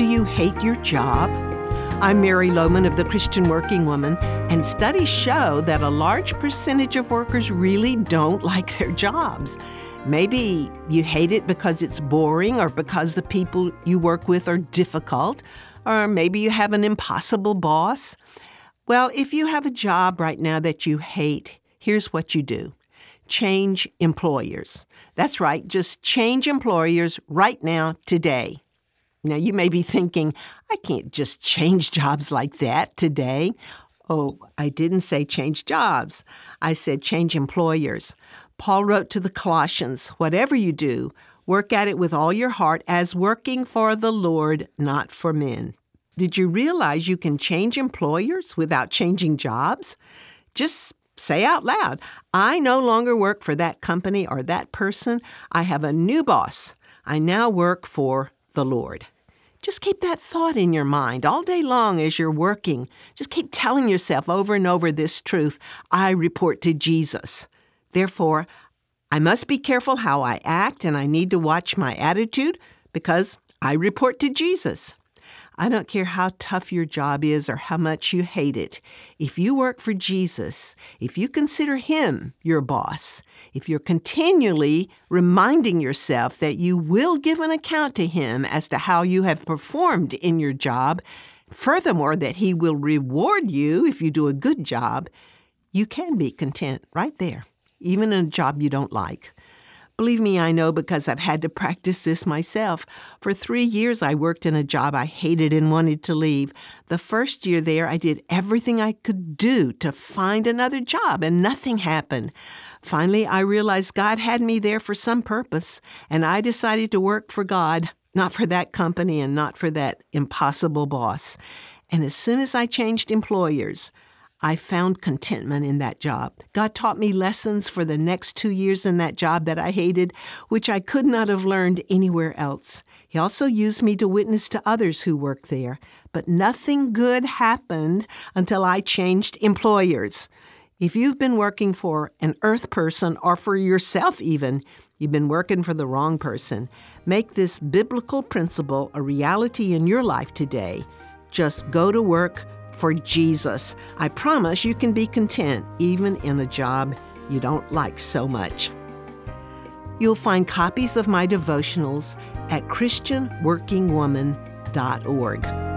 Do you hate your job? I'm Mary Lowman of the Christian Working Woman, and studies show that a large percentage of workers really don't like their jobs. Maybe you hate it because it's boring or because the people you work with are difficult, or maybe you have an impossible boss. Well, if you have a job right now that you hate, here's what you do change employers. That's right, just change employers right now, today. Now, you may be thinking, I can't just change jobs like that today. Oh, I didn't say change jobs. I said change employers. Paul wrote to the Colossians Whatever you do, work at it with all your heart as working for the Lord, not for men. Did you realize you can change employers without changing jobs? Just say out loud, I no longer work for that company or that person. I have a new boss. I now work for the Lord. Just keep that thought in your mind all day long as you're working. Just keep telling yourself over and over this truth I report to Jesus. Therefore, I must be careful how I act and I need to watch my attitude because I report to Jesus. I don't care how tough your job is or how much you hate it. If you work for Jesus, if you consider Him your boss, if you're continually reminding yourself that you will give an account to Him as to how you have performed in your job, furthermore, that He will reward you if you do a good job, you can be content right there even in a job you don't like. Believe me, I know because I've had to practice this myself. For three years, I worked in a job I hated and wanted to leave. The first year there, I did everything I could do to find another job, and nothing happened. Finally, I realized God had me there for some purpose, and I decided to work for God, not for that company and not for that impossible boss. And as soon as I changed employers, I found contentment in that job. God taught me lessons for the next two years in that job that I hated, which I could not have learned anywhere else. He also used me to witness to others who worked there. But nothing good happened until I changed employers. If you've been working for an earth person or for yourself, even, you've been working for the wrong person. Make this biblical principle a reality in your life today. Just go to work for Jesus. I promise you can be content even in a job you don't like so much. You'll find copies of my devotionals at ChristianWorkingWoman.org.